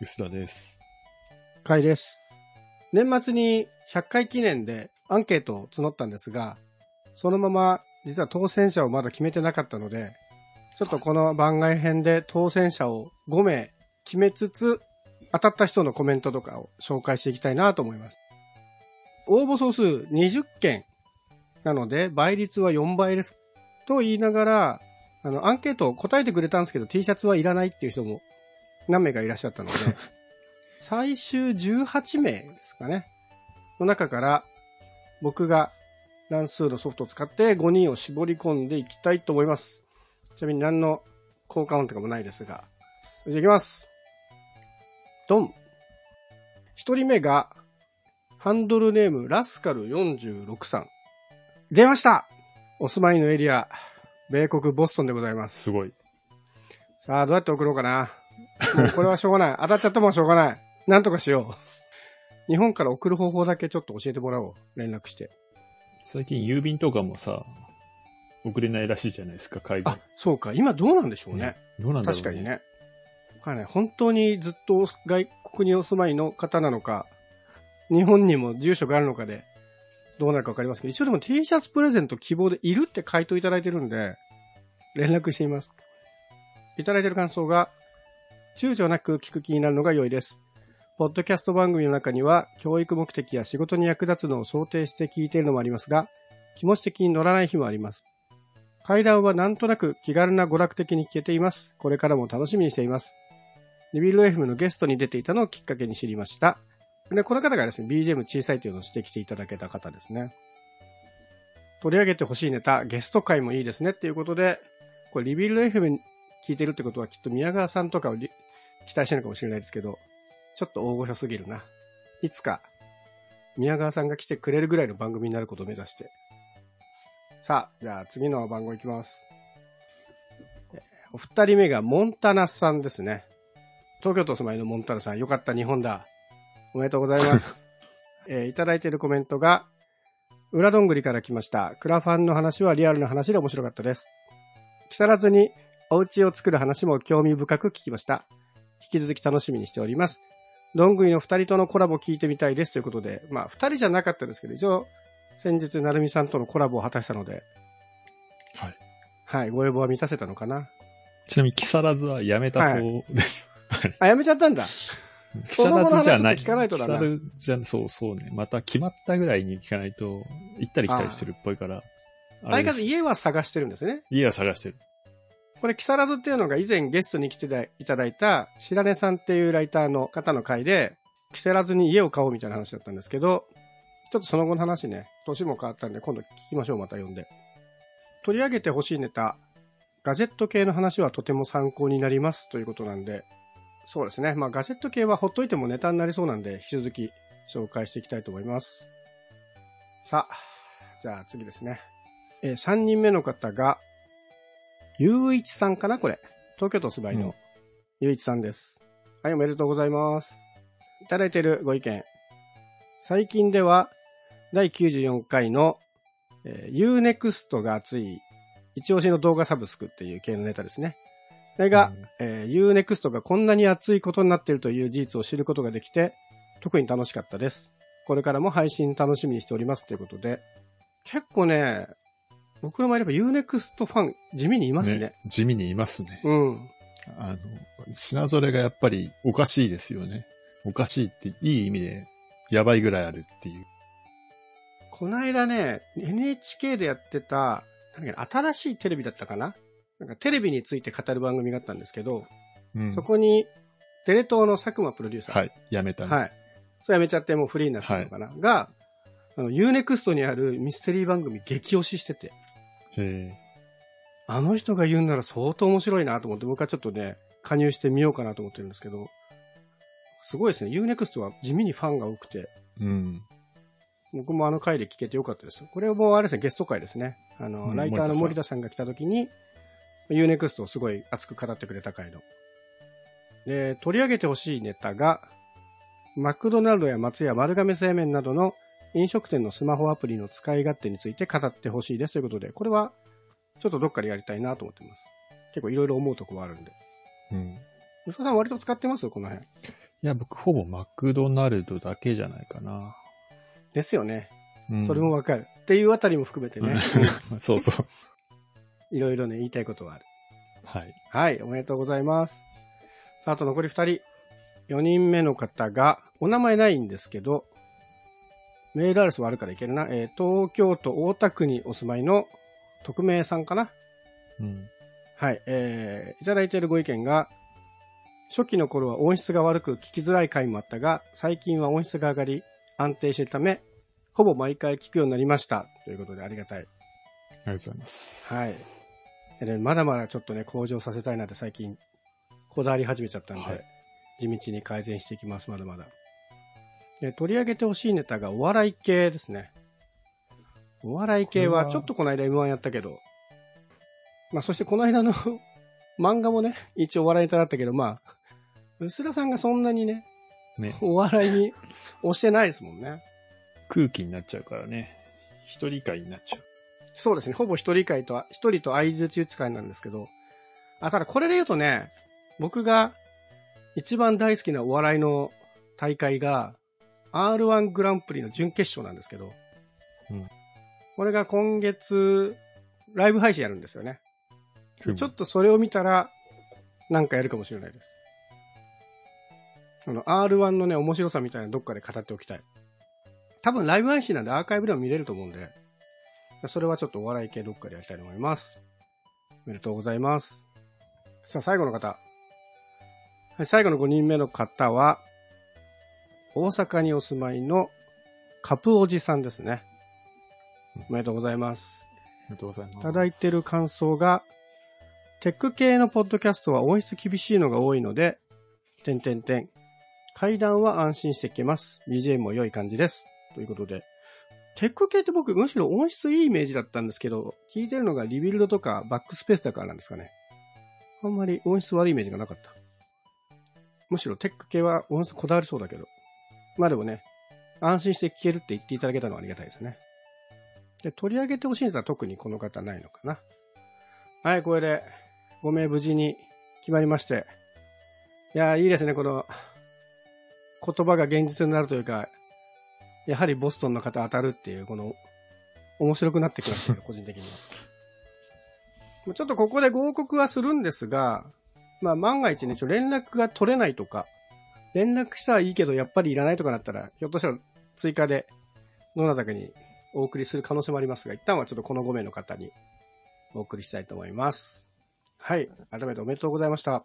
薄田です。回です。年末に100回記念でアンケートを募ったんですが、そのまま実は当選者をまだ決めてなかったので、ちょっとこの番外編で当選者を5名決めつつ、当たった人のコメントとかを紹介していきたいなと思います。応募総数20件なので倍率は4倍です。と言いながら、あの、アンケートを答えてくれたんですけど T シャツはいらないっていう人も何名かいらっしゃったので、最終18名ですかね。の中から、僕が乱数のソフトを使って5人を絞り込んでいきたいと思います。ちなみに何の効果音とかもないですが。じゃあいきます。ドン。一人目が、ハンドルネームラスカル46さん。出ましたお住まいのエリア、米国ボストンでございます。すごい。さあ、どうやって送ろうかな。もうこれはしょうがない。当たっちゃったもんしょうがない。なんとかしよう。日本から送る方法だけちょっと教えてもらおう。連絡して。最近郵便とかもさ、送れないらしいじゃないですか、海外あ。、そうか。今どうなんでしょうね。どうなんだろう、確かに。ね。わかんない。本当にずっと外国にお住まいの方なのか、日本にも住所があるのかで、どうなるかわかりますけど、一応でも T シャツプレゼント希望でいるって回答いただいてるんで、連絡しています。いただいてる感想が、躊躇なく聞く気になるのが良いです。ポッドキャスト番組の中には、教育目的や仕事に役立つのを想定して聞いているのもありますが、気持ち的に乗らない日もあります。階段はなんとなく気軽な娯楽的に聞けています。これからも楽しみにしています。リビル FM のゲストに出ていたのをきっかけに知りました。で、この方がですね、BGM 小さいというのを指摘していただけた方ですね。取り上げてほしいネタ、ゲスト会もいいですねっていうことで、これリビルド FM 聞いてるってことはきっと宮川さんとかを期待してるのかもしれないですけど、ちょっと大御所すぎるな。いつか、宮川さんが来てくれるぐらいの番組になることを目指して。さあ、じゃあ次の番号いきます。えーお二人目がモンタナさんですね。東京都お住まいのモンタナさん、よかった日本だ。おめでとうございます。えーいただいているコメントが、裏どんぐりから来ました。クラファンの話はリアルな話で面白かったです。木更津にお家を作る話も興味深く聞きました。引き続き楽しみにしております。どんぐりの二人とのコラボ聞いてみたいですということで、まあ二人じゃなかったですけど、一応先日、なるみさんとのコラボを果たしたので、はい。はい、ご要望は満たせたのかな？ちなみに、木更津はやめたそうです。はい。あ、やめちゃったんだ。木更津じゃない。聞かないとだな木更津じゃ、そうそうね。また決まったぐらいに聞かないと、行ったり来たりしてるっぽいから。あ相変われですらず家は探してるんですね。家は探してる。これ、木更津っていうのが以前ゲストに来ていただいた白根さんっていうライターの方の回で、木更津に家を買おうみたいな話だったんですけど、ちょっとその後の話ね、年も変わったんで今度聞きましょう、また読んで。取り上げてほしいネタ、ガジェット系の話はとても参考になりますということなんで、そうですね。まあガジェット系はほっといてもネタになりそうなんで、引き続き紹介していきたいと思います。さあ、じゃあ次ですね。え3人目の方が、ゆういちさんかなこれ。東京都住まいうんのゆういちさんです。はい、おめでとうございます。いただいているご意見。最近では、第94回の、えー、Unext が熱い、一押しの動画サブスクっていう系のネタですね。それが、えー、Unext がこんなに熱いことになっているという事実を知ることができて、特に楽しかったです。これからも配信楽しみにしておりますということで、結構ね、僕の周りは Unext ファン地味にいますね。地味にいますね。うん。あの、品ぞれがやっぱりおかしいですよね。おかしいっていい意味で、やばいぐらいあるっていう。この間ね、NHK でやってた、新しいテレビだったかな？なんかテレビについて語る番組があったんですけど、うんそこに、テレ東の佐久間プロデューサー。はい、やめたね。はい。それやめちゃってもうフリーになったのかな、が、あの、Unext にあるミステリー番組激推ししてて、へあの人が言うんなら相当面白いなと思って、僕はちょっとね、加入してみようかなと思ってるんですけど、すごいですね。Unext は地味にファンが多くて、えうん。僕もあの回で聞けてよかったです。これもあれですね、ゲスト回ですね。あの、うんライターの森田さんが来た時に、Unext をすごい熱く語ってくれた回の。で、取り上げてほしいネタが、マクドナルドや松屋丸亀製麺などの飲食店のスマホアプリの使い勝手について語ってほしいですということで、これはちょっとどっかでやりたいなと思ってます。結構いろいろ思うとこはあるんで。うん。息子さん割と使ってます？この辺。いや、僕ほぼマクドナルドだけじゃないかな。ですよね。うん、それもわかる。っていうあたりも含めてね、うん そうそう。いろいろね、言いたいことはある。はい。はい、おめでとうございます。さあ、あと残り2人。4人目の方が、お名前ないんですけど、メールアドレスはあるからいけるな。えー東京都大田区にお住まいの匿名さんかな。うん。はい、えー、いただいているご意見が、初期の頃は音質が悪く聞きづらい回もあったが、最近は音質が上がり、安定しているため、ほぼ毎回聞くようになりました。ということでありがたい。ありがとうございます。はい。でまだまだちょっとね、向上させたいなって最近、こだわり始めちゃったんで、はい地道に改善していきます、まだまだ。で取り上げてほしいネタがお笑い系ですね。お笑い系は、ちょっとこの間 M1 やったけど、まあ、そしてこの間の 漫画もね、一応お笑いネタだったけど、まあ、薄田さんがそんなにね、ね。お笑いに押してないですもんね。空気になっちゃうからね。一人会になっちゃう。そうですね。ほぼ一人会とは、一人と相槌打ち会なんですけど。あ、ただこれで言うとね、僕が一番大好きなお笑いの大会が、R1 グランプリの準決勝なんですけど。うんこれが今月、ライブ配信やるんですよね。うんちょっとそれを見たら、なんかやるかもしれないです。あの、R1 のね、面白さみたいなのどっかで語っておきたい。多分ライブ配信なんでアーカイブでも見れると思うんで、それはちょっとお笑い系どっかでやりたいと思います。おめでとうございます。さあ、最後の方。はい最後の5人目の方は、大阪にお住まいのカプおじさんですね。おめでとうございます。ありがとうございます。いただいてる感想が、テック系のポッドキャストは音質厳しいのが多いので、点点点。階段は安心して聞けます。BGM も良い感じです。ということで、テック系って僕むしろ音質いいイメージだったんですけど、聞いてるのがリビルドとかバックスペースだからなんですかね。あんまり音質悪いイメージがなかった。むしろテック系は音質こだわりそうだけど。まあでもね、安心して聞けるって言っていただけたのはありがたいですね。で、取り上げてほしいネタは特にこの方ないのかな。はい、これで5名無事に決まりまして。いやー、いいですね、この言葉が現実になるというか、やはりボストンの方当たるっていう、この、面白くなってきましたけど、個人的には。まあちょっとここで合告はするんですが、まあ万が一ね、ちょ連絡が取れないとか、連絡したらいいけどやっぱりいらないとかなったら、ひょっとしたら追加でどなたかにお送りする可能性もありますが、一旦はちょっとこの5名の方にお送りしたいと思います。はい。改めておめでとうございました。